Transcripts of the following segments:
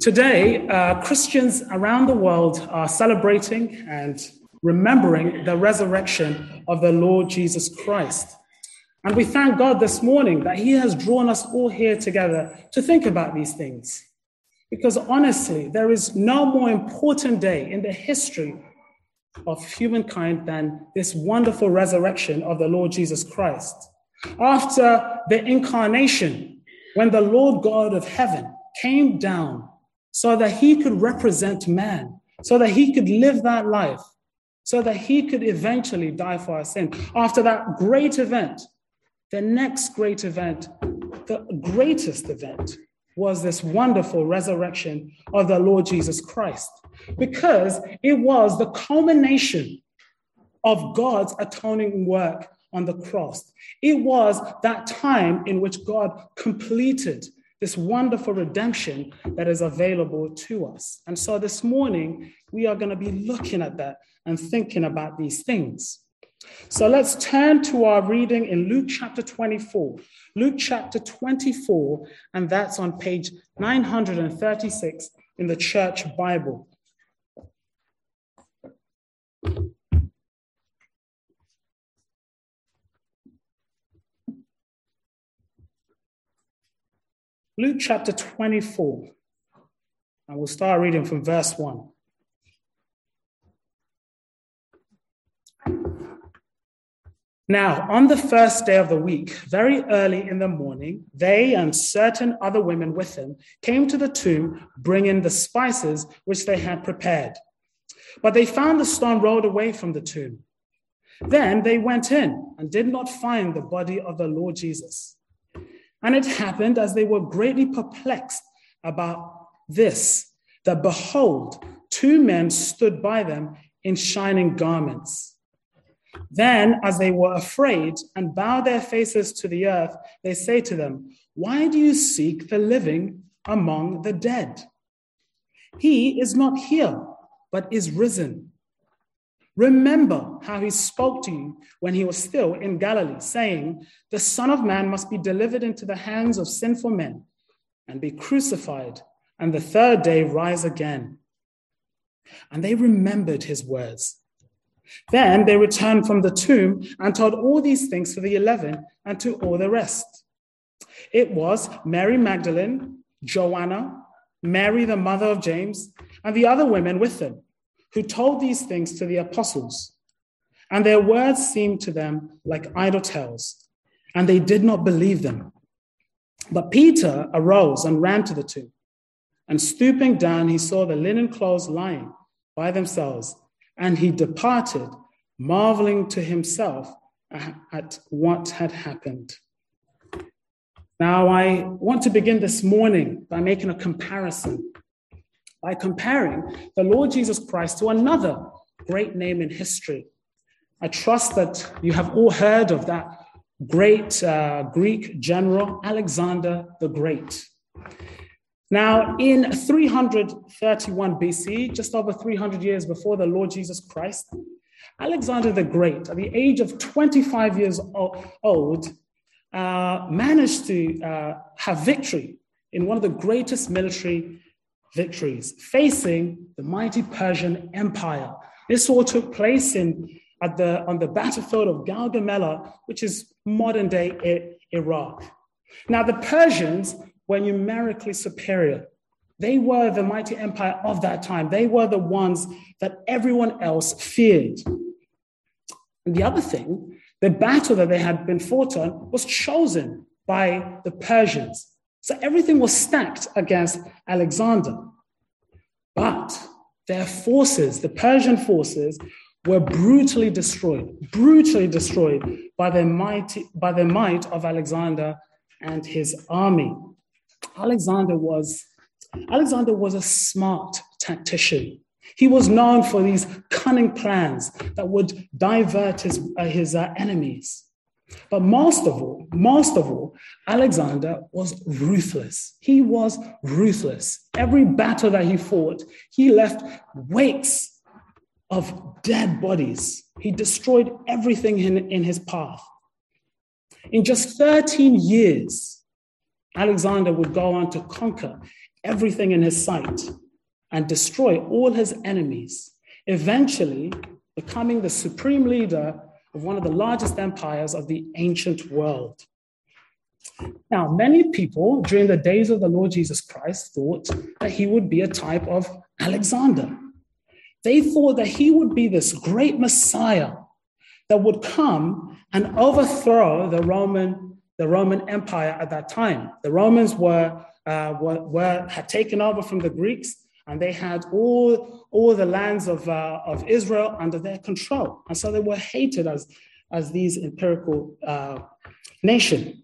Today, uh, Christians around the world are celebrating and remembering the resurrection of the Lord Jesus Christ. And we thank God this morning that He has drawn us all here together to think about these things. Because honestly, there is no more important day in the history of humankind than this wonderful resurrection of the Lord Jesus Christ. After the incarnation, when the Lord God of heaven came down so that he could represent man, so that he could live that life, so that he could eventually die for our sin. After that great event, the next great event, the greatest event, was this wonderful resurrection of the Lord Jesus Christ, because it was the culmination of God's atoning work on the cross. It was that time in which God completed this wonderful redemption that is available to us. And so this morning, we are going to be looking at that and thinking about these things. So let's turn to our reading in Luke chapter 24. Luke chapter 24, and that's on page 936 in the Church Bible. Luke chapter 24, and we'll start reading from verse 1. Now, on the first day of the week, very early in the morning, they and certain other women with them came to the tomb, bringing the spices which they had prepared. But they found the stone rolled away from the tomb. Then they went in and did not find the body of the Lord Jesus. And it happened as they were greatly perplexed about this, that behold, two men stood by them in shining garments. Then, as they were afraid and bowed their faces to the earth, they say to them, Why do you seek the living among the dead? He is not here, but is risen. Remember how he spoke to you when he was still in Galilee, saying, The Son of Man must be delivered into the hands of sinful men and be crucified, and the third day rise again. And they remembered his words. Then they returned from the tomb and told all these things to the eleven and to all the rest. It was Mary Magdalene, Joanna, Mary, the mother of James, and the other women with them who told these things to the apostles. And their words seemed to them like idle tales, and they did not believe them. But Peter arose and ran to the tomb. And stooping down, he saw the linen clothes lying by themselves, and he departed, marveling to himself at what had happened. Now, I want to begin this morning by making a comparison by comparing the Lord Jesus Christ to another great name in history. I trust that you have all heard of that great uh, Greek general, Alexander the Great. Now, in 331 BC, just over 300 years before the Lord Jesus Christ, Alexander the Great, at the age of 25 years old, uh, managed to uh, have victory in one of the greatest military victories facing the mighty Persian Empire. This all took place in, at the, on the battlefield of Gaugamela, which is modern day Iraq. Now, the Persians were numerically superior. They were the mighty empire of that time. They were the ones that everyone else feared. And the other thing, the battle that they had been fought on was chosen by the Persians. So everything was stacked against Alexander. But their forces, the Persian forces, were brutally destroyed, brutally destroyed by the, mighty, by the might of Alexander and his army. Alexander was, Alexander was a smart tactician. He was known for these cunning plans that would divert his, uh, his uh, enemies. But most of all, most of all, Alexander was ruthless. He was ruthless. Every battle that he fought, he left wakes of dead bodies. He destroyed everything in, in his path. In just 13 years, Alexander would go on to conquer everything in his sight and destroy all his enemies, eventually becoming the supreme leader of one of the largest empires of the ancient world. Now, many people during the days of the Lord Jesus Christ thought that he would be a type of Alexander. They thought that he would be this great Messiah that would come and overthrow the Roman, the Roman Empire at that time. The Romans were, uh, were, were had taken over from the Greeks and they had all, all the lands of, uh, of Israel under their control. And so they were hated as, as these empirical uh, nation.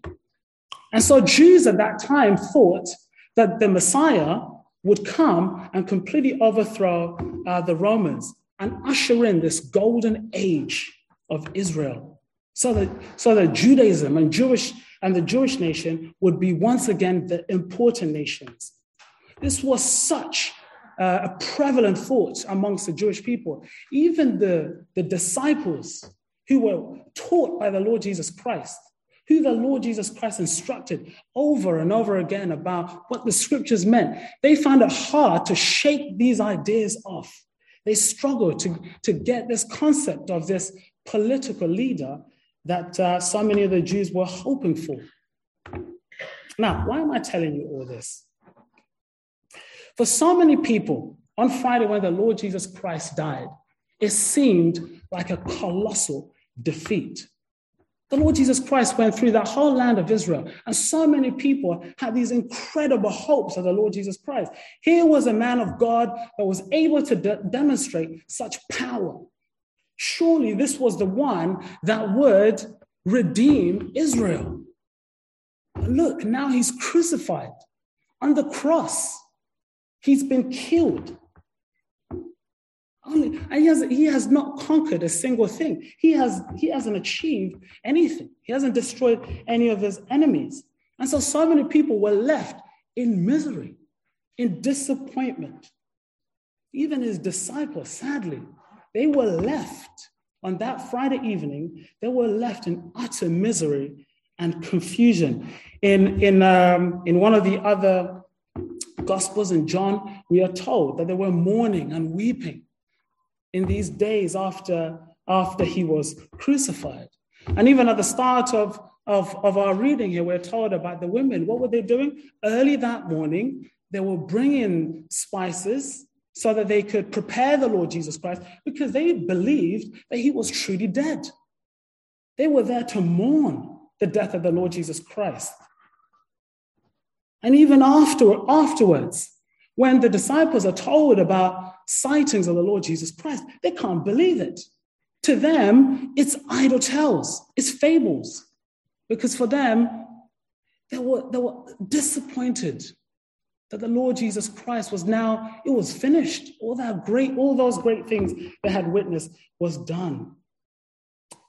And so Jews at that time thought that the Messiah would come and completely overthrow uh, the Romans and usher in this golden age of Israel. So that, so that Judaism and Jewish and the Jewish nation would be once again the important nations. This was such uh, a prevalent thought amongst the Jewish people. Even the, the disciples who were taught by the Lord Jesus Christ, who the Lord Jesus Christ instructed over and over again about what the scriptures meant, they found it hard to shake these ideas off. They struggled to, to get this concept of this political leader that uh, so many of the Jews were hoping for. Now, why am I telling you all this? For so many people, on Friday when the Lord Jesus Christ died, it seemed like a colossal defeat. The Lord Jesus Christ went through that whole land of Israel, and so many people had these incredible hopes of the Lord Jesus Christ. Here was a man of God that was able to de- demonstrate such power. Surely this was the one that would redeem Israel. look, now he's crucified on the cross. He's been killed. Only, and he has, he has not conquered a single thing. He, has, he hasn't achieved anything. He hasn't destroyed any of his enemies. And so, so many people were left in misery, in disappointment. Even his disciples, sadly, they were left on that Friday evening, they were left in utter misery and confusion. In, in, um, in one of the other Gospels and John, we are told that they were mourning and weeping in these days after, after he was crucified. And even at the start of, of, of our reading here, we're told about the women. What were they doing? Early that morning, they were bringing spices so that they could prepare the Lord Jesus Christ because they believed that he was truly dead. They were there to mourn the death of the Lord Jesus Christ. And even after, afterwards, when the disciples are told about sightings of the Lord Jesus Christ, they can't believe it. To them, it's idle tales, it's fables, because for them, they were, they were disappointed that the Lord Jesus Christ was now, it was finished. All that great, all those great things they had witnessed was done.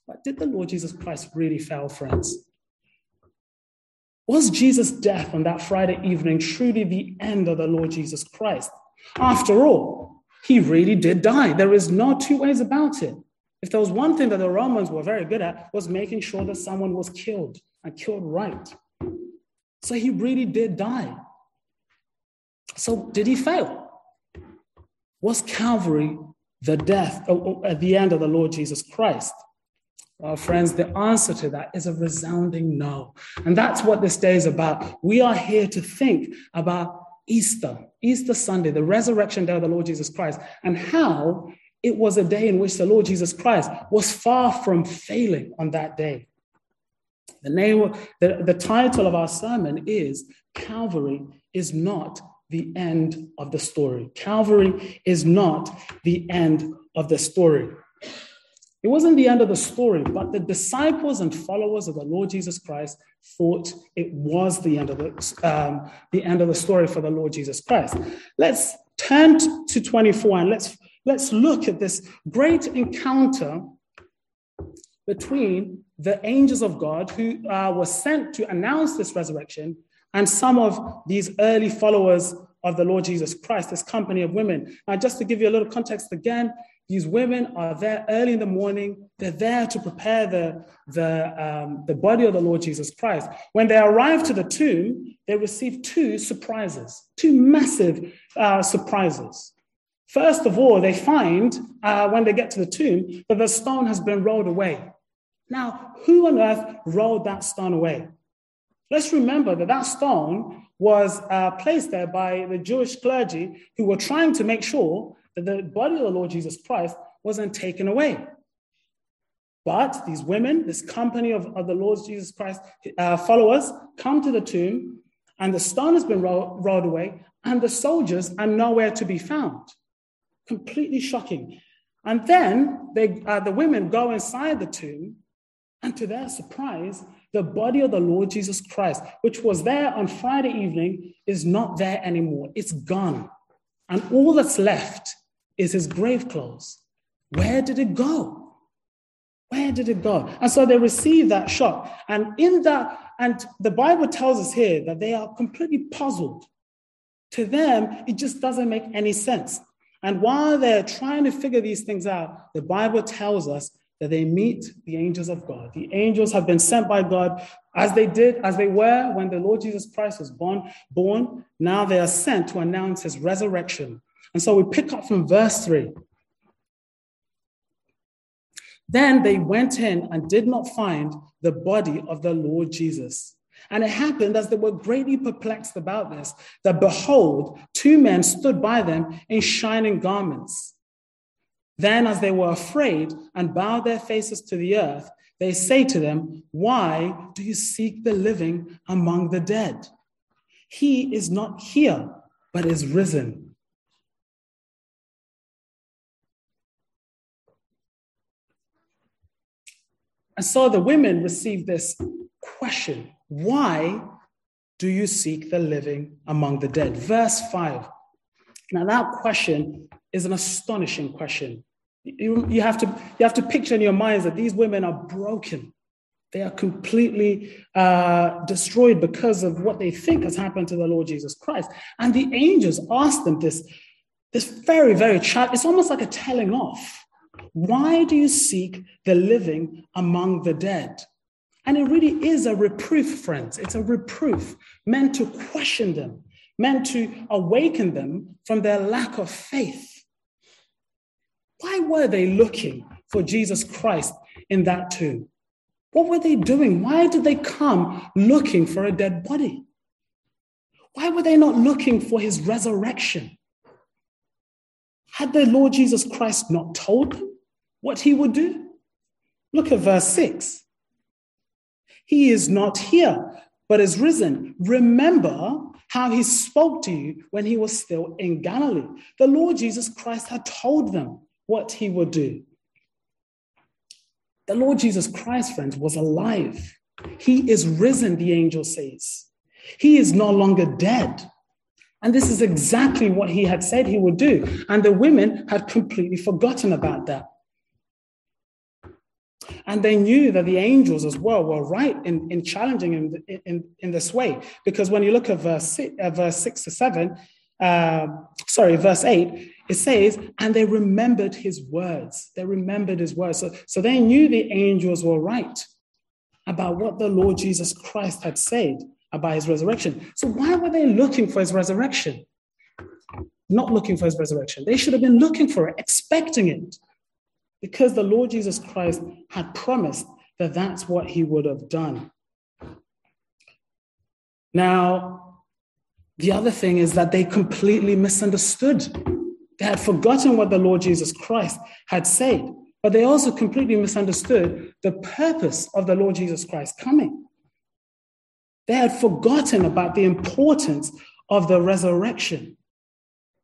But did the Lord Jesus Christ really fail, friends? Was Jesus' death on that Friday evening truly the end of the Lord Jesus Christ? After all, he really did die. There is no two ways about it. If there was one thing that the Romans were very good at, was making sure that someone was killed and killed right. So he really did die. So did he fail? Was Calvary the death oh, oh, at the end of the Lord Jesus Christ? Well, friends, the answer to that is a resounding no. And that's what this day is about. We are here to think about Easter, Easter Sunday, the resurrection day of the Lord Jesus Christ, and how it was a day in which the Lord Jesus Christ was far from failing on that day. The name, the, the title of our sermon is Calvary is not the end of the story. Calvary is not the end of the story. It wasn't the end of the story, but the disciples and followers of the Lord Jesus Christ thought it was the end of the, um, the end of the story for the Lord Jesus Christ. Let's turn to 24 and let's, let's look at this great encounter between the angels of God who uh, were sent to announce this resurrection and some of these early followers of the Lord Jesus Christ, this company of women. Now, just to give you a little context again, these women are there early in the morning. They're there to prepare the, the, um, the body of the Lord Jesus Christ. When they arrive to the tomb, they receive two surprises, two massive uh, surprises. First of all, they find uh, when they get to the tomb that the stone has been rolled away. Now, who on earth rolled that stone away? Let's remember that that stone was uh, placed there by the Jewish clergy who were trying to make sure that the body of the Lord Jesus Christ wasn't taken away. But these women, this company of, of the Lord Jesus Christ uh, followers, come to the tomb, and the stone has been ro- rolled away, and the soldiers are nowhere to be found. Completely shocking. And then they, uh, the women go inside the tomb, and to their surprise, the body of the Lord Jesus Christ, which was there on Friday evening, is not there anymore. It's gone. And all that's left is his grave clothes. Where did it go? Where did it go? And so they receive that shock. And in that, and the Bible tells us here that they are completely puzzled. To them, it just doesn't make any sense. And while they're trying to figure these things out, the Bible tells us that they meet the angels of God. The angels have been sent by God as they did, as they were when the Lord Jesus Christ was born, born. Now they are sent to announce his resurrection. And so we pick up from verse 3. Then they went in and did not find the body of the Lord Jesus. And it happened as they were greatly perplexed about this, that behold, two men stood by them in shining garments. Then, as they were afraid and bowed their faces to the earth, they say to them, Why do you seek the living among the dead? He is not here, but is risen. And so the women received this question Why do you seek the living among the dead? Verse 5. Now, that question is an astonishing question. You, you, have to, you have to picture in your minds that these women are broken. They are completely uh, destroyed because of what they think has happened to the Lord Jesus Christ. And the angels ask them this, this very, very child. It's almost like a telling off. Why do you seek the living among the dead? And it really is a reproof, friends. It's a reproof meant to question them, meant to awaken them from their lack of faith. Why were they looking for Jesus Christ in that tomb? What were they doing? Why did they come looking for a dead body? Why were they not looking for his resurrection? Had the Lord Jesus Christ not told them what he would do? Look at verse 6. He is not here, but is risen. Remember how he spoke to you when he was still in Galilee. The Lord Jesus Christ had told them what he would do. The Lord Jesus Christ, friends, was alive. He is risen, the angel says. He is no longer dead. And this is exactly what he had said he would do. And the women had completely forgotten about that. And they knew that the angels as well were right in, in challenging him in, in, in this way. Because when you look at verse six, uh, verse six to seven, uh, sorry, verse eight, it says, and they remembered his words. They remembered his words. So, so they knew the angels were right about what the Lord Jesus Christ had said about his resurrection. So why were they looking for his resurrection? Not looking for his resurrection. They should have been looking for it, expecting it, because the Lord Jesus Christ had promised that that's what he would have done. Now, the other thing is that they completely misunderstood they had forgotten what the Lord Jesus Christ had said, but they also completely misunderstood the purpose of the Lord Jesus Christ coming. They had forgotten about the importance of the resurrection.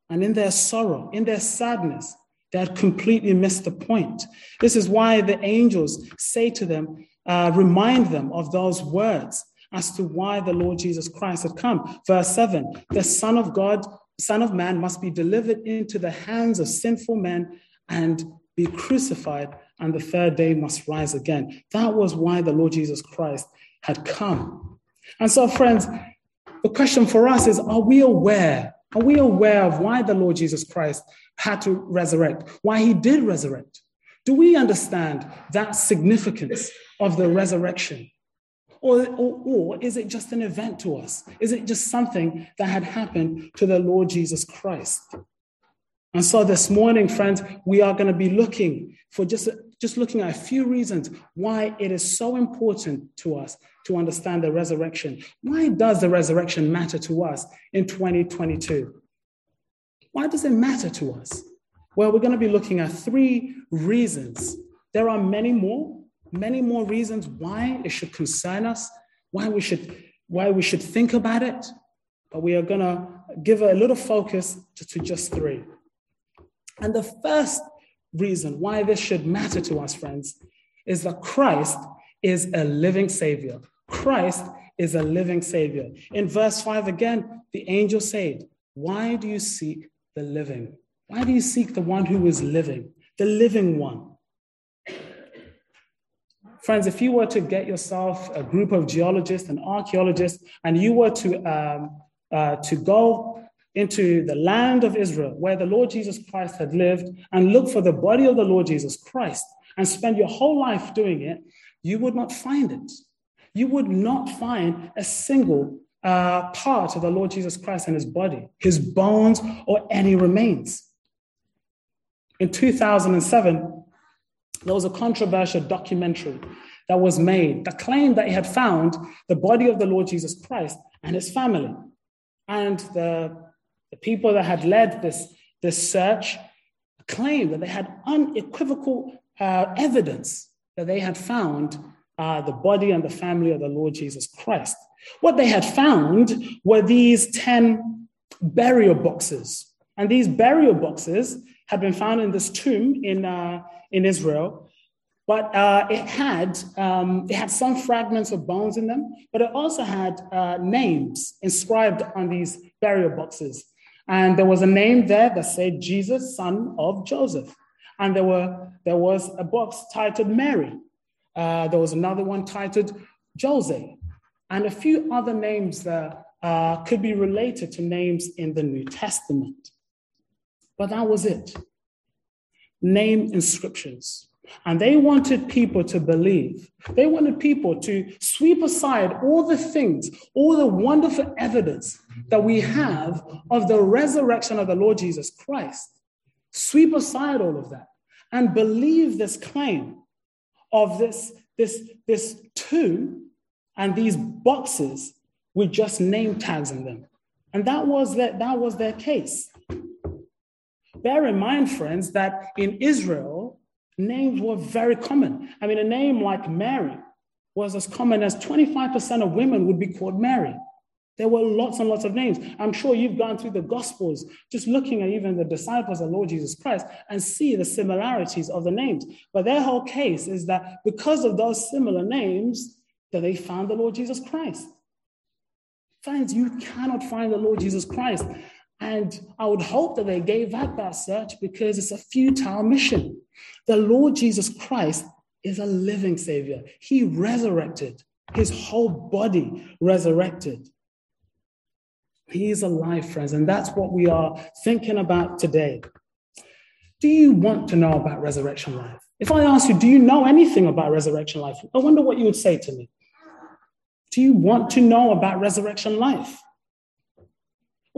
And in their sorrow, in their sadness, they had completely missed the point. This is why the angels say to them, uh, remind them of those words as to why the Lord Jesus Christ had come. Verse 7 The Son of God Son of Man must be delivered into the hands of sinful men and be crucified, and the third day must rise again. That was why the Lord Jesus Christ had come. And so, friends, the question for us is are we aware? Are we aware of why the Lord Jesus Christ had to resurrect, why he did resurrect. Do we understand that significance of the resurrection? Or, or, or, is it just an event to us? Is it just something that had happened to the Lord Jesus Christ? And so this morning, friends, we are going to be looking for just, just looking at a few reasons why it is so important to us to understand the resurrection. Why does the resurrection matter to us in 2022? Why does it matter to us? Well, we're going to be looking at three reasons. There are many more, many more reasons why it should concern us, why we should, why we should think about it. But we are going to give a little focus to, to just three. And the first reason why this should matter to us, friends, is that Christ is a living Savior. Christ is a living Savior. In verse 5 again, the angel said, Why do you seek the living? Why do you seek the one who is living, the living one? Friends, if you were to get yourself a group of geologists and archaeologists, and you were to, um, uh, to go into the land of Israel where the Lord Jesus Christ had lived and look for the body of the Lord Jesus Christ and spend your whole life doing it, you would not find it. You would not find a single uh, part of the Lord Jesus Christ and his body, his bones, or any remains. In 2007, there was a controversial documentary that was made that claimed that he had found the body of the Lord Jesus Christ and his family. And the, the people that had led this, this search claimed that they had unequivocal uh, evidence that they had found uh, the body and the family of the Lord Jesus Christ. What they had found were these 10 burial boxes. And these burial boxes had been found in this tomb in, uh, in Israel. But uh, it, had, um, it had some fragments of bones in them, but it also had uh, names inscribed on these burial boxes. And there was a name there that said Jesus, son of Joseph. And there, were, there was a box titled Mary. Uh, there was another one titled Jose, and a few other names that uh, could be related to names in the New Testament. But that was it. Name inscriptions. And they wanted people to believe. They wanted people to sweep aside all the things, all the wonderful evidence that we have of the resurrection of the Lord Jesus Christ. Sweep aside all of that and believe this claim of this, this, this tomb and these boxes with just name tags in them. And that was, their, that was their case. Bear in mind, friends, that in Israel, names were very common. I mean, a name like Mary was as common as 25% of women would be called Mary. There were lots and lots of names. I'm sure you've gone through the Gospels, just looking at even the disciples of Lord Jesus Christ and see the similarities of the names. But their whole case is that because of those similar names, that they found the Lord Jesus Christ. Friends, you cannot find the Lord Jesus Christ. And I would hope that they gave up that search because it's a futile mission. The Lord Jesus Christ is a living Savior. He resurrected, his whole body resurrected. He is alive, friends, and that's what we are thinking about today. Do you want to know about resurrection life? If I ask you, do you know anything about resurrection life? I wonder what you would say to me. Do you want to know about resurrection life?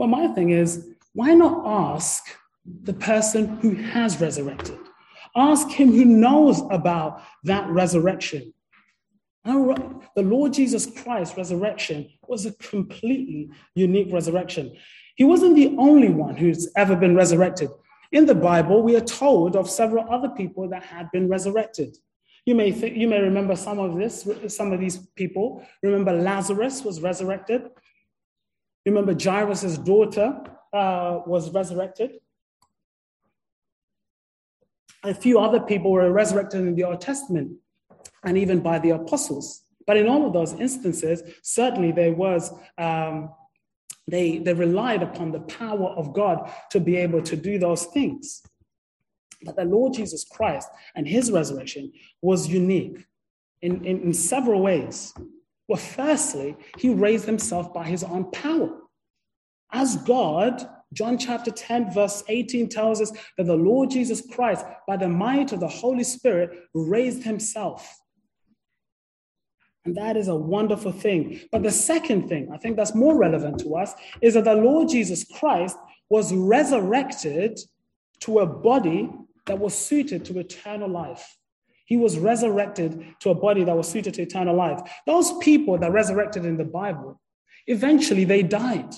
Well, my thing is, why not ask the person who has resurrected? Ask him who knows about that resurrection. The Lord Jesus Christ's resurrection was a completely unique resurrection. He wasn't the only one who's ever been resurrected. In the Bible, we are told of several other people that had been resurrected. You may, think, you may remember some of this, some of these people. Remember Lazarus was resurrected. Remember Jairus' daughter uh, was resurrected. A few other people were resurrected in the Old Testament and even by the apostles. But in all of those instances, certainly there was, um, they, they relied upon the power of God to be able to do those things. But the Lord Jesus Christ and his resurrection was unique in, in, in several ways. Well, firstly, he raised himself by his own power. As God, John chapter 10, verse 18 tells us that the Lord Jesus Christ, by the might of the Holy Spirit, raised himself. And that is a wonderful thing. But the second thing, I think that's more relevant to us, is that the Lord Jesus Christ was resurrected to a body that was suited to eternal life. He was resurrected to a body that was suited to eternal life. Those people that resurrected in the Bible, eventually they died.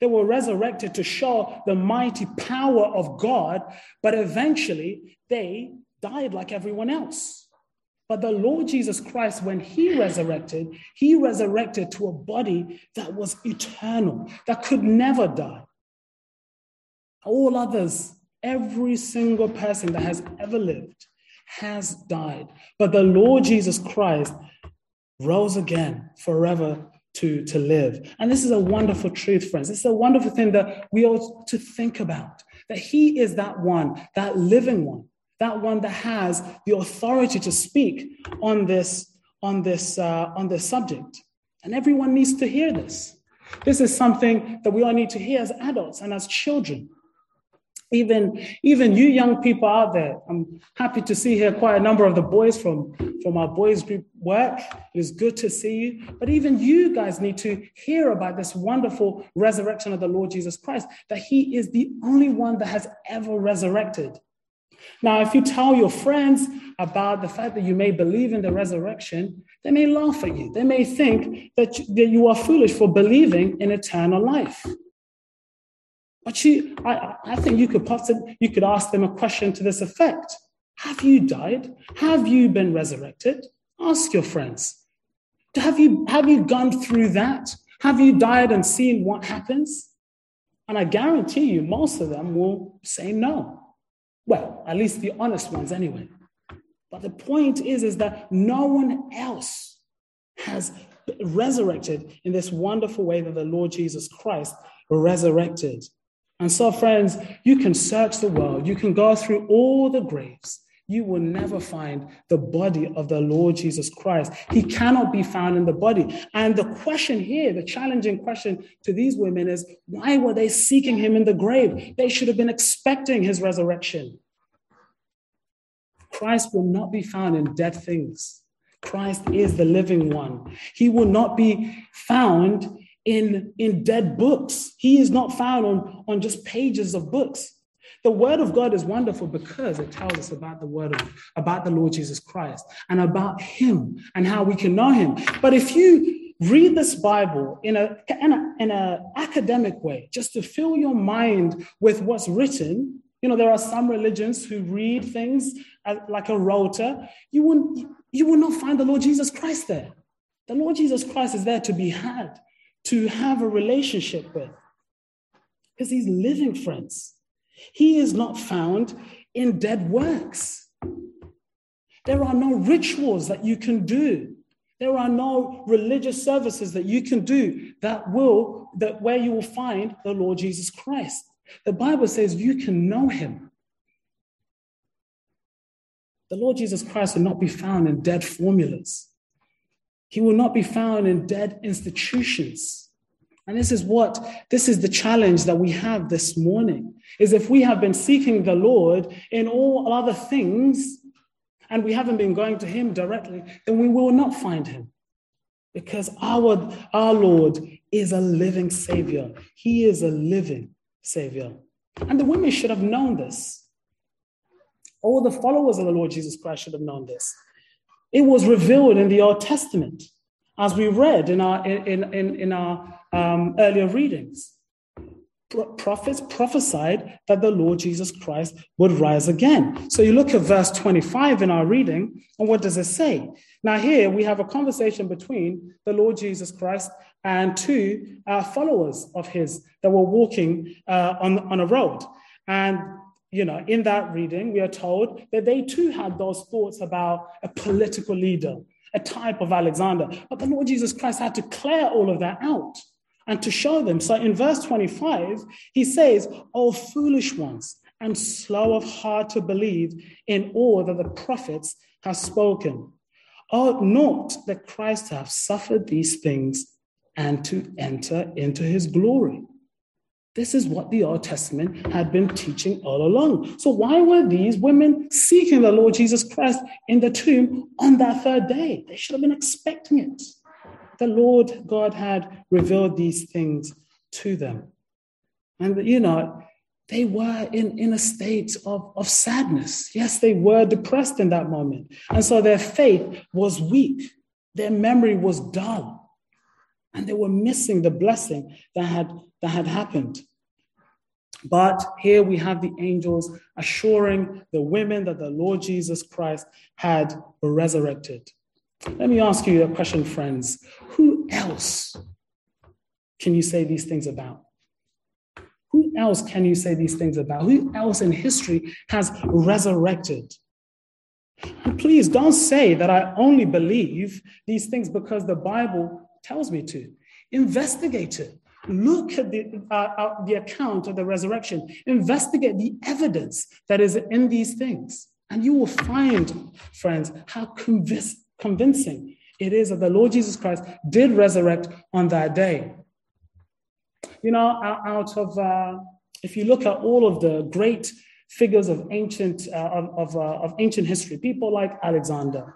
They were resurrected to show the mighty power of God, but eventually they died like everyone else. But the Lord Jesus Christ, when he resurrected, he resurrected to a body that was eternal, that could never die. All others, every single person that has ever lived, has died. But the Lord Jesus Christ rose again forever to, to live. And this is a wonderful truth, friends. Is a wonderful thing that we ought to think about that He is that one, that living one, that one that has the authority to speak on this, on this, uh, on this subject. And everyone needs to hear this. This is something that we all need to hear as adults and as children even even you young people out there i'm happy to see here quite a number of the boys from from our boys group work. It's good to see you. But even you guys need to hear about this wonderful resurrection of the lord jesus christ that he is the only one that has ever resurrected. Now if you tell your friends about the fact that you may believe in the resurrection they may laugh at you. They may think that, that you are foolish for believing in eternal life but you, I, I think you could possibly, you could ask them a question to this effect. Have you died? Have you been resurrected? Ask your friends. Have you, have you gone through that? Have you died and seen what happens? And I guarantee you, most of them will say no. Well, at least the honest ones anyway. But the point is, is that no one else has resurrected in this wonderful way that the Lord Jesus Christ resurrected. And so, friends, you can search the world, you can go through all the graves. You will never find the body of the Lord Jesus Christ. He cannot be found in the body. And the question here, the challenging question to these women is why were they seeking him in the grave? They should have been expecting his resurrection. Christ will not be found in dead things. Christ is the living one. He will not be found in, in dead books. He is not found on, on just pages of books. The word of God is wonderful because it tells us about the word of, about the Lord Jesus Christ and about him and how we can know him. But if you read this Bible in a in a, in a academic way, just to fill your mind with what's written, you know, there are some religions who read things as, like a rota. You will you will not find the Lord Jesus Christ there. The Lord Jesus Christ is there to be had to have a relationship with because he's living friends. He is not found in dead works. There are no rituals that you can do. There are no religious services that you can do that will, that where you will find the Lord Jesus Christ. The Bible says you can know him. The Lord Jesus Christ will not be found in dead formulas. He will not be found in dead institutions. And this is what, this is the challenge that we have this morning, is if we have been seeking the Lord in all other things, and we haven't been going to him directly, then we will not find him. Because our, our Lord is a living Savior. He is a living Savior. And the women should have known this. All the followers of the Lord Jesus Christ should have known this. It was revealed in the Old Testament, as we read in our, in, in, in our um, earlier readings. prophets prophesied that the Lord Jesus Christ would rise again. So you look at verse 25 in our reading, and what does it say? Now, here we have a conversation between the Lord Jesus Christ and two uh, followers of his that were walking uh, on, on a road. And you know, in that reading, we are told that they too had those thoughts about a political leader, a type of Alexander. But the Lord Jesus Christ had to clear all of that out and to show them. So in verse 25, he says, O foolish ones, and slow of heart to believe in all that the prophets have spoken. Ought not that Christ have suffered these things and to enter into his glory? This is what the Old Testament had been teaching all along. So, why were these women seeking the Lord Jesus Christ in the tomb on that third day? They should have been expecting it. The Lord God had revealed these things to them. And, you know, they were in, in a state of, of sadness. Yes, they were depressed in that moment. And so their faith was weak, their memory was dull and they were missing the blessing that had, that had happened. But here we have the angels assuring the women that the Lord Jesus Christ had resurrected. Let me ask you a question, friends. Who else can you say these things about? Who else can you say these things about? Who else in history has resurrected? Please don't say that I only believe these things because the Bible tells me to. Investigate it. Look at the, uh, uh, the account of the resurrection. Investigate the evidence that is in these things. And you will find, friends, how convinc- convincing it is that the Lord Jesus Christ did resurrect on that day. You know, out of, uh, if you look at all of the great figures of ancient, uh, of, of, uh, of ancient history, people like Alexander,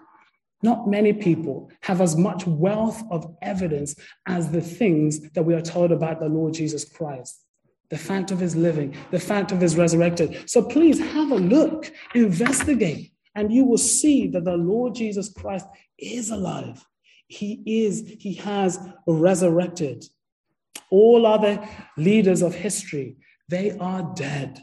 not many people have as much wealth of evidence as the things that we are told about the Lord Jesus Christ. The fact of his living, the fact of his resurrected. So please have a look, investigate, and you will see that the Lord Jesus Christ is alive. He is, he has resurrected. All other leaders of history, they are dead.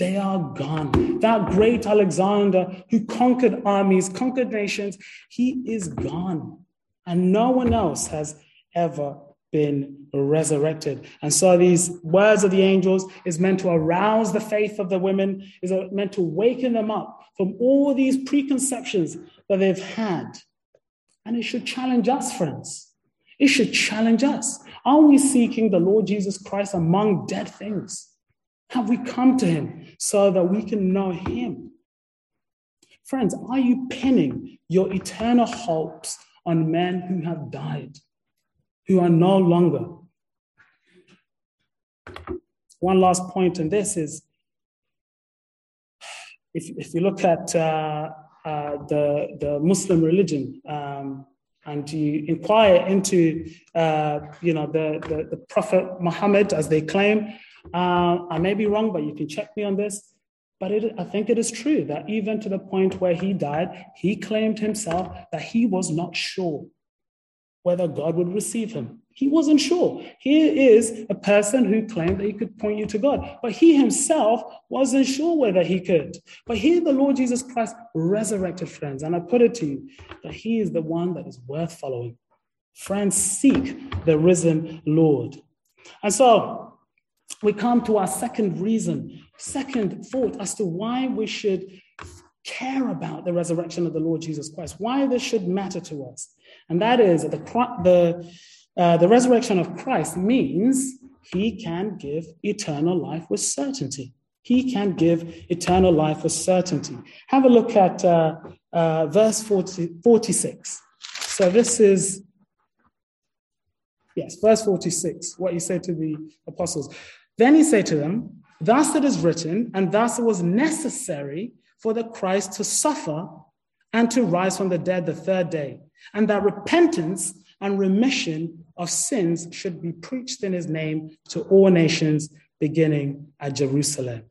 They are gone. That great Alexander who conquered armies, conquered nations, he is gone. And no one else has ever been resurrected. And so these words of the angels is meant to arouse the faith of the women, is meant to waken them up from all these preconceptions that they've had. And it should challenge us, friends. It should challenge us. Are we seeking the Lord Jesus Christ among dead things? Have we come to him so that we can know him? Friends, are you pinning your eternal hopes on men who have died, who are no longer? One last point in this is if, if you look at uh, uh, the, the Muslim religion, um, and you inquire into uh, you know the, the, the prophet muhammad as they claim uh, I may be wrong, but you can check me on this. But it, I think it is true that even to the point where he died, he claimed himself that he was not sure whether God would receive him. He wasn't sure. Here is a person who claimed that he could point you to God, but he himself wasn't sure whether he could. But here, the Lord Jesus Christ resurrected friends. And I put it to you that he is the one that is worth following. Friends, seek the risen Lord. And so, we come to our second reason, second thought as to why we should care about the resurrection of the Lord Jesus Christ, why this should matter to us. And that is that the, the, uh, the resurrection of Christ means he can give eternal life with certainty. He can give eternal life with certainty. Have a look at uh, uh, verse 40, 46. So this is, yes, verse 46, what he said to the apostles. Then he said to them, Thus it is written, and thus it was necessary for the Christ to suffer and to rise from the dead the third day, and that repentance and remission of sins should be preached in his name to all nations, beginning at Jerusalem.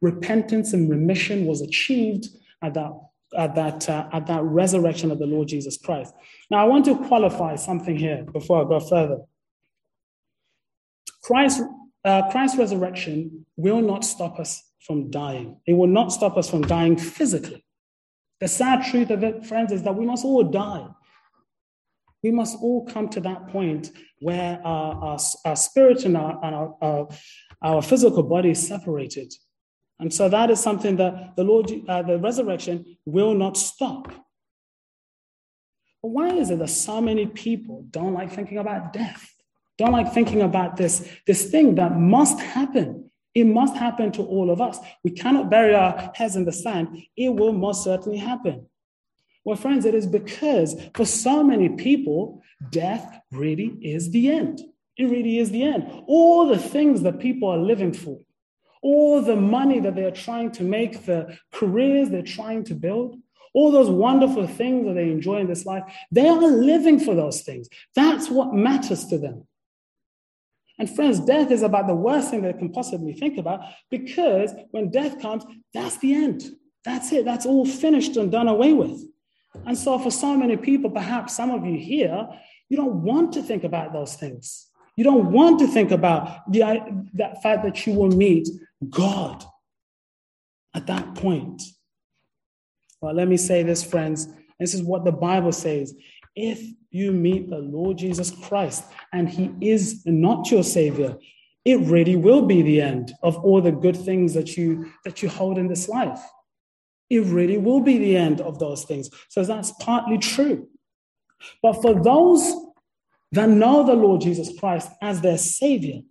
Repentance and remission was achieved at that, at that, uh, at that resurrection of the Lord Jesus Christ. Now, I want to qualify something here before I go further. Christ uh, Christ's resurrection will not stop us from dying. It will not stop us from dying physically. The sad truth of it, friends, is that we must all die. We must all come to that point where our, our, our spirit and, our, and our, our, physical body is separated. And so that is something that the Lord, uh, the resurrection will not stop. But why is it that so many people don't like thinking about death? Don't like thinking about this, this thing that must happen. It must happen to all of us. We cannot bury our heads in the sand. It will most certainly happen. Well, friends, it is because for so many people, death really is the end. It really is the end. All the things that people are living for, all the money that they're trying to make, the careers they're trying to build, all those wonderful things that they enjoy in this life, they are living for those things. That's what matters to them. And friends, death is about the worst thing they can possibly think about because when death comes, that's the end. That's it. That's all finished and done away with. And so, for so many people, perhaps some of you here, you don't want to think about those things. You don't want to think about the, uh, that fact that you will meet God at that point. Well, let me say this, friends. This is what the Bible says. If you meet the Lord Jesus Christ and he is not your savior, it really will be the end of all the good things that you that you hold in this life. It really will be the end of those things. So that's partly true. But for those that know the Lord Jesus Christ as their savior,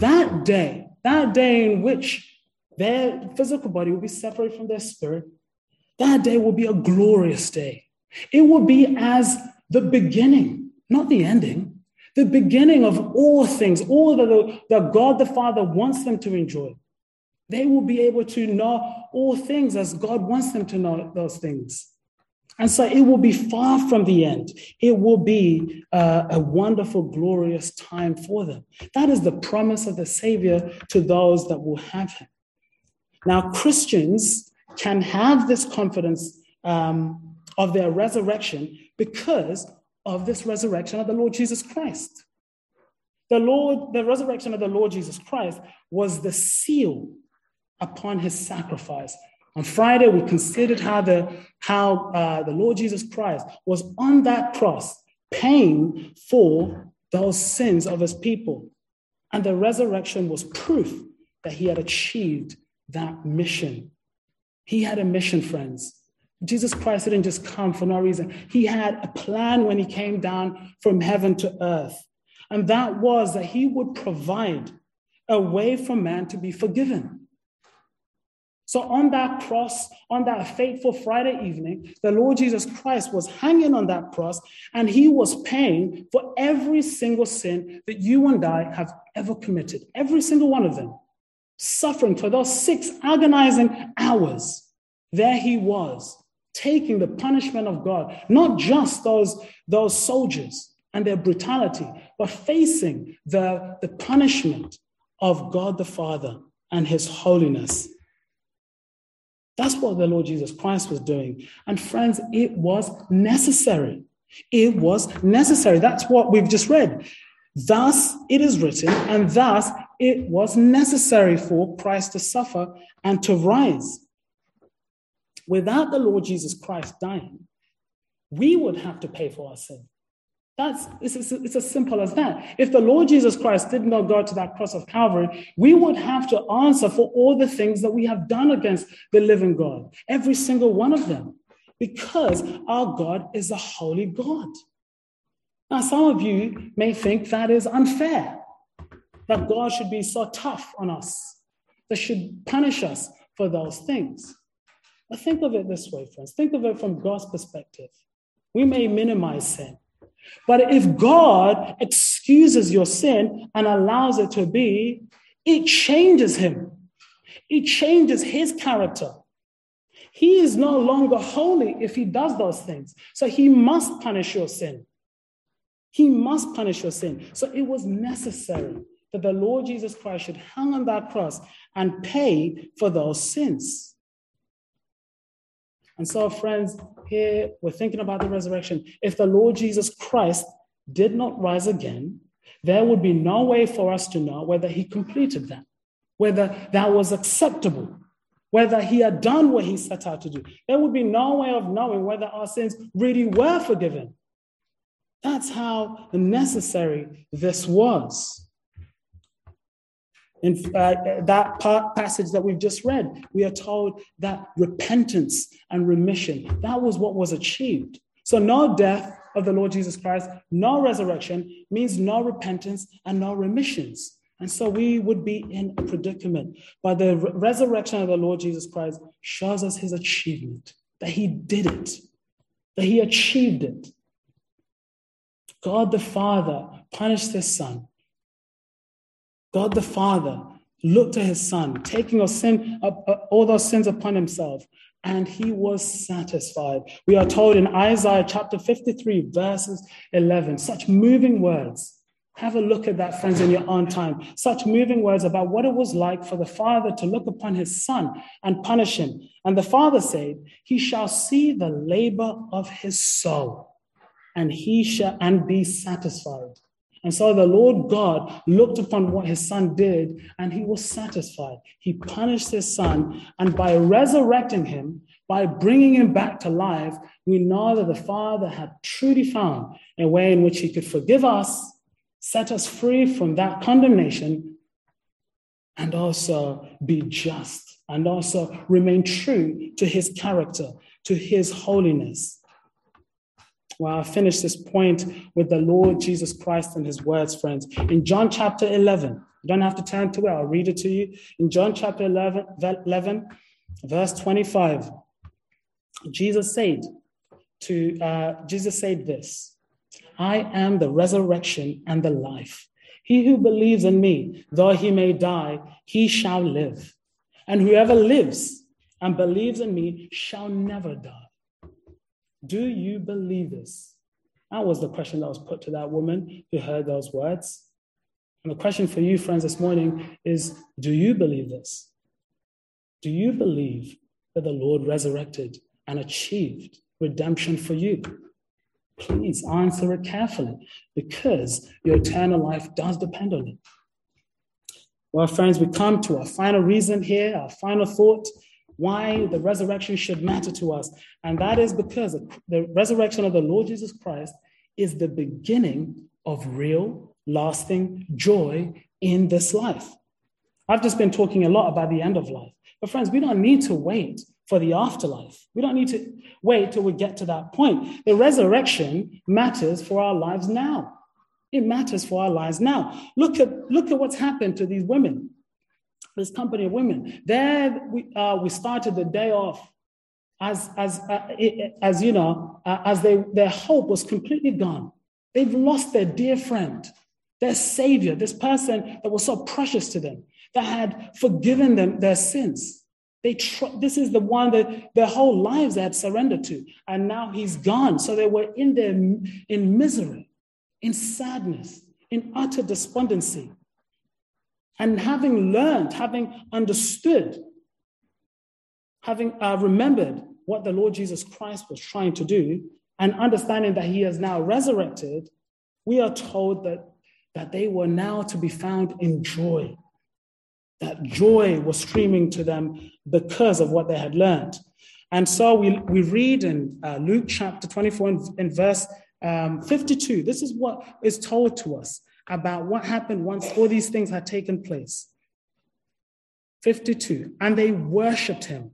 that day, that day in which their physical body will be separated from their spirit, that day will be a glorious day. It will be as the beginning, not the ending, the beginning of all things, all that, that God the Father wants them to enjoy. They will be able to know all things as God wants them to know those things. And so it will be far from the end. It will be uh, a wonderful, glorious time for them. That is the promise of the Savior to those that will have Him. Now, Christians can have this confidence um, of their resurrection because of this resurrection of the Lord Jesus Christ. The Lord, the resurrection of the Lord Jesus Christ was the seal upon his sacrifice. On Friday, we considered how the, how, uh, the Lord Jesus Christ was on that cross paying for those sins of his people. And the resurrection was proof that he had achieved that mission. He had a mission, friends. Jesus Christ didn't just come for no reason. He had a plan when he came down from heaven to earth. And that was that he would provide a way for man to be forgiven. So, on that cross, on that fateful Friday evening, the Lord Jesus Christ was hanging on that cross and he was paying for every single sin that you and I have ever committed, every single one of them. Suffering for those six agonizing hours. There he was, taking the punishment of God, not just those, those soldiers and their brutality, but facing the, the punishment of God the Father and his holiness. That's what the Lord Jesus Christ was doing. And friends, it was necessary. It was necessary. That's what we've just read. Thus it is written, and thus it was necessary for Christ to suffer and to rise. Without the Lord Jesus Christ dying, we would have to pay for our sin. That's it's, it's, it's, as simple as that. If the Lord Jesus Christ did not go to that cross of Calvary, we would have to answer for all the things that we have done against the living God, every single one of them, because our God is a holy God. Now, some of you may think that is unfair, that God should be so tough on us, that should punish us for those things. But think of it this way, friends. Think of it from God's perspective. We may minimize sin. But if God excuses your sin and allows it to be, it changes him. It changes his character. He is no longer holy if he does those things. So he must punish your sin. He must punish your sin. So it was necessary that the Lord Jesus Christ should hang on that cross and pay for those sins. And so, friends, here we're thinking about the resurrection. If the Lord Jesus Christ did not rise again, there would be no way for us to know whether he completed that, whether that was acceptable, whether he had done what he set out to do. There would be no way of knowing whether our sins really were forgiven. That's how necessary this was. In uh, that part, passage that we've just read, we are told that repentance and remission, that was what was achieved. So, no death of the Lord Jesus Christ, no resurrection means no repentance and no remissions. And so we would be in a predicament. But the re- resurrection of the Lord Jesus Christ shows us his achievement, that he did it, that he achieved it. God the Father punished his son God the Father looked to his son, taking all, sin, uh, uh, all those sins upon himself, and he was satisfied. We are told in Isaiah chapter 53, verses 11, such moving words. Have a look at that, friends, in your own time. Such moving words about what it was like for the father to look upon his son and punish him. And the father said, He shall see the labor of his soul, and he shall and be satisfied. And so the Lord God looked upon what his son did and he was satisfied. He punished his son, and by resurrecting him, by bringing him back to life, we know that the Father had truly found a way in which he could forgive us, set us free from that condemnation, and also be just, and also remain true to his character, to his holiness. Well, I'll finish this point with the Lord Jesus Christ and his words, friends. In John chapter 11, you don't have to turn to it, I'll read it to you. In John chapter 11, 11 verse 25, Jesus said to uh, Jesus said this I am the resurrection and the life. He who believes in me, though he may die, he shall live. And whoever lives and believes in me shall never die. Do you believe this? That was the question that was put to that woman who heard those words. And the question for you, friends, this morning is Do you believe this? Do you believe that the Lord resurrected and achieved redemption for you? Please answer it carefully because your eternal life does depend on it. Well, friends, we come to our final reason here, our final thought why the resurrection should matter to us. And that is because the resurrection of the Lord Jesus Christ is the beginning of real, lasting joy in this life. I've just been talking a lot about the end of life. But, friends, we don't need to wait for the afterlife. We don't need to wait till we get to that point. The resurrection matters for our lives now. It matters for our lives now. Look at, look at what's happened to these women this company of women. There we, uh, we started the day off as, as, uh, as you know, uh, as they, their hope was completely gone. They've lost their dear friend, their savior, this person that was so precious to them, that had forgiven them their sins. They tr- this is the one that their whole lives they had surrendered to, and now he's gone. So they were in their in misery, in sadness, in utter despondency. And having learned, having understood, having uh, remembered what the Lord Jesus Christ was trying to do, and understanding that he has now resurrected, we are told that, that they were now to be found in joy. That joy was streaming to them because of what they had learned. And so we, we read in uh, Luke chapter 24 in, in verse um, 52, this is what is told to us about what happened once all these things had taken place. 52. And they worshiped him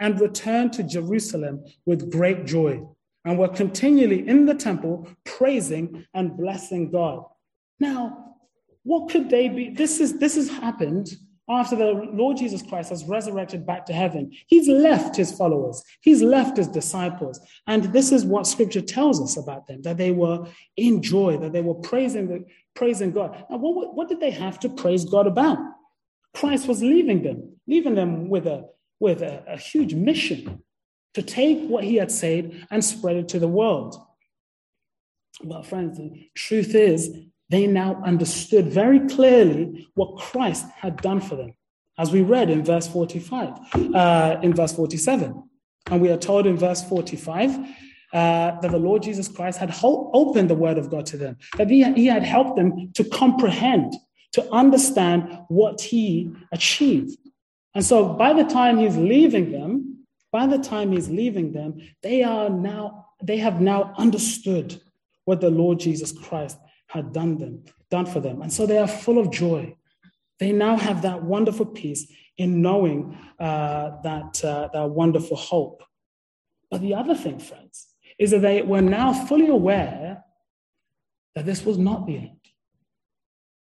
and returned to Jerusalem with great joy and were continually in the temple praising and blessing God. Now, what could they be? This is this has happened after the Lord Jesus Christ has resurrected back to heaven, he's left his followers, he's left his disciples. And this is what scripture tells us about them that they were in joy, that they were praising, the, praising God. Now, what, what did they have to praise God about? Christ was leaving them, leaving them with a, with a, a huge mission to take what he had said and spread it to the world. But, friends, the truth is, they now understood very clearly what Christ had done for them, as we read in verse 45, uh, in verse 47. And we are told in verse 45 uh, that the Lord Jesus Christ had ho- opened the word of God to them, that he, he had helped them to comprehend, to understand what he achieved. And so by the time he's leaving them, by the time he's leaving them, they are now, they have now understood what the Lord Jesus Christ had done them, done for them. And so they are full of joy. They now have that wonderful peace in knowing uh, that, uh, that wonderful hope. But the other thing, friends, is that they were now fully aware that this was not the end.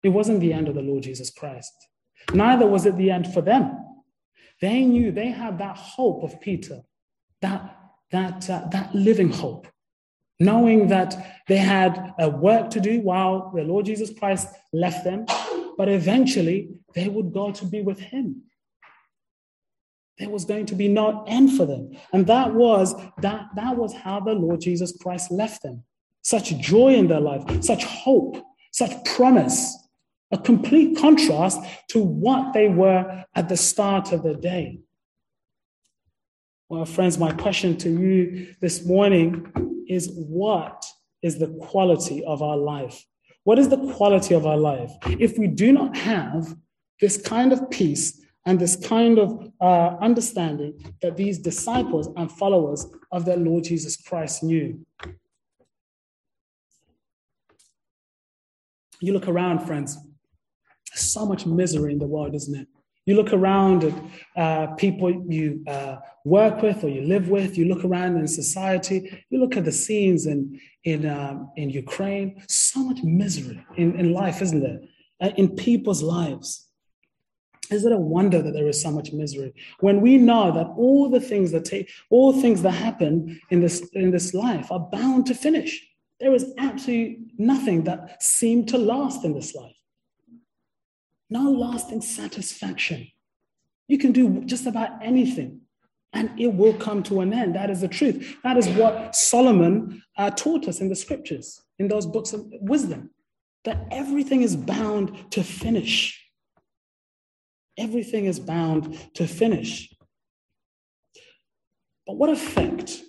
It wasn't the end of the Lord Jesus Christ. Neither was it the end for them. They knew they had that hope of Peter, that, that, uh, that living hope knowing that they had a work to do while the Lord Jesus Christ left them, but eventually they would go to be with him. There was going to be no end for them. And that was that, that was how the Lord Jesus Christ left them. Such joy in their life, such hope, such promise, a complete contrast to what they were at the start of the day. Well, friends, my question to you this morning is what is the quality of our life? What is the quality of our life? If we do not have this kind of peace and this kind of uh, understanding that these disciples and followers of the Lord Jesus Christ knew. You look around, friends, so much misery in the world, isn't it? You look around at uh, people you uh, work with or you live with, you look around in society, you look at the scenes in, in, um, in Ukraine, so much misery in, in life, isn't there? Uh, in people's lives. Is it a wonder that there is so much misery when we know that all the things that take, all things that happen in this in this life are bound to finish? There is absolutely nothing that seemed to last in this life. No lasting satisfaction. You can do just about anything, and it will come to an end. That is the truth. That is what Solomon uh, taught us in the scriptures, in those books of wisdom, that everything is bound to finish. Everything is bound to finish. But what effect,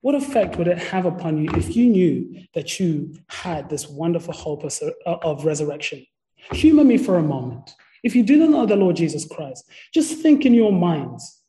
what effect would it have upon you if you knew that you had this wonderful hope of, of resurrection? Humor me for a moment. If you do not know the Lord Jesus Christ, just think in your minds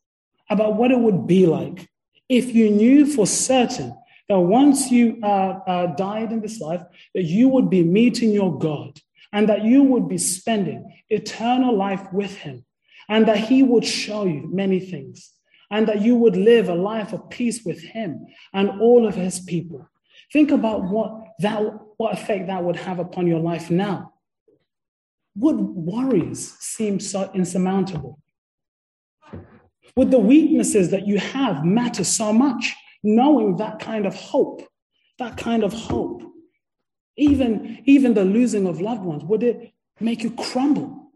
about what it would be like if you knew for certain that once you uh, uh, died in this life, that you would be meeting your God and that you would be spending eternal life with him, and that he would show you many things, and that you would live a life of peace with him and all of his people. Think about what that what effect that would have upon your life now. Would worries seem so insurmountable? Would the weaknesses that you have matter so much, knowing that kind of hope, that kind of hope? Even, even the losing of loved ones, would it make you crumble,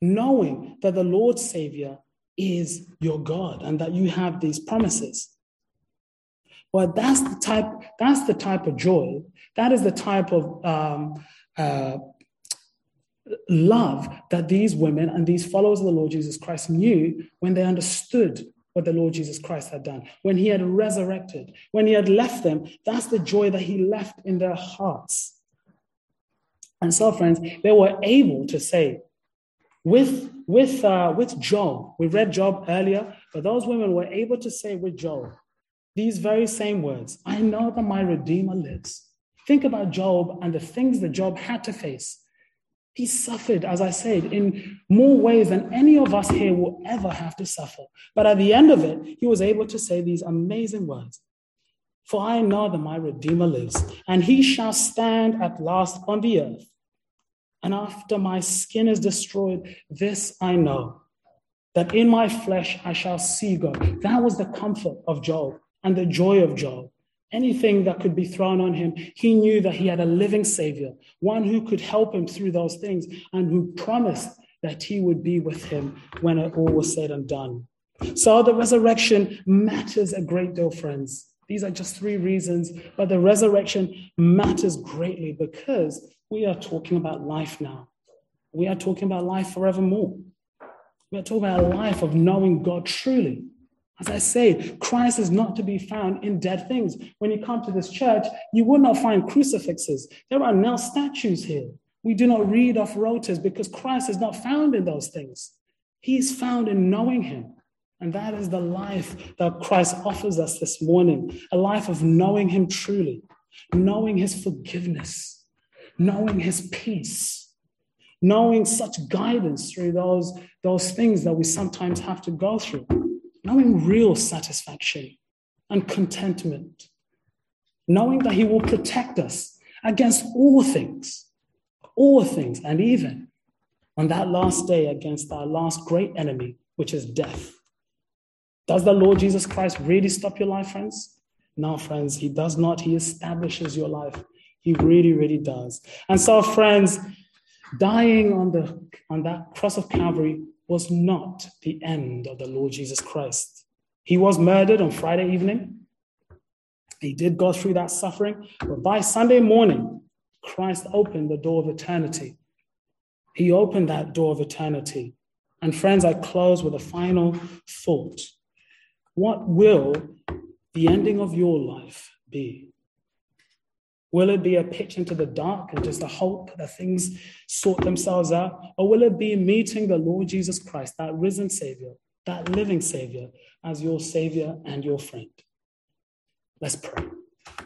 knowing that the Lord Savior is your God and that you have these promises? Well, that's the type, that's the type of joy, that is the type of um, uh, love that these women and these followers of the Lord Jesus Christ knew when they understood what the Lord Jesus Christ had done, when he had resurrected, when he had left them. That's the joy that he left in their hearts. And so, friends, they were able to say, with, with, uh, with Job, we read Job earlier, but those women were able to say with Job these very same words I know that my Redeemer lives. Think about Job and the things that Job had to face. He suffered, as I said, in more ways than any of us here will ever have to suffer. But at the end of it, he was able to say these amazing words for I know that my Redeemer lives, and he shall stand at last on the earth. And after my skin is destroyed, this I know, that in my flesh I shall see God. That was the comfort of Job and the joy of Job. Anything that could be thrown on him, he knew that he had a living Savior, one who could help him through those things and who promised that he would be with him when it all was said and done. So the resurrection matters a great deal, friends. These are just three reasons, but the resurrection matters greatly because we are talking about life now. We are talking about life forevermore. We are talking about a life of knowing God truly. As I say, Christ is not to be found in dead things. When you come to this church, you will not find crucifixes. There are no statues here. We do not read off rotas because Christ is not found in those things. He is found in knowing Him. And that is the life that Christ offers us this morning a life of knowing Him truly, knowing His forgiveness, knowing His peace, knowing such guidance through those, those things that we sometimes have to go through, knowing real satisfaction and contentment, knowing that He will protect us against all things, all things, and even on that last day against our last great enemy, which is death. Does the Lord Jesus Christ really stop your life, friends? No, friends, He does not. He establishes your life. He really, really does. And so, friends, dying on, the, on that cross of Calvary was not the end of the Lord Jesus Christ. He was murdered on Friday evening. He did go through that suffering, but by Sunday morning, Christ opened the door of eternity. He opened that door of eternity. And friends, I close with a final thought. What will the ending of your life be? Will it be a pitch into the dark and just a hope that things sort themselves out? Or will it be meeting the Lord Jesus Christ, that risen Savior, that living Savior, as your Savior and your friend? Let's pray.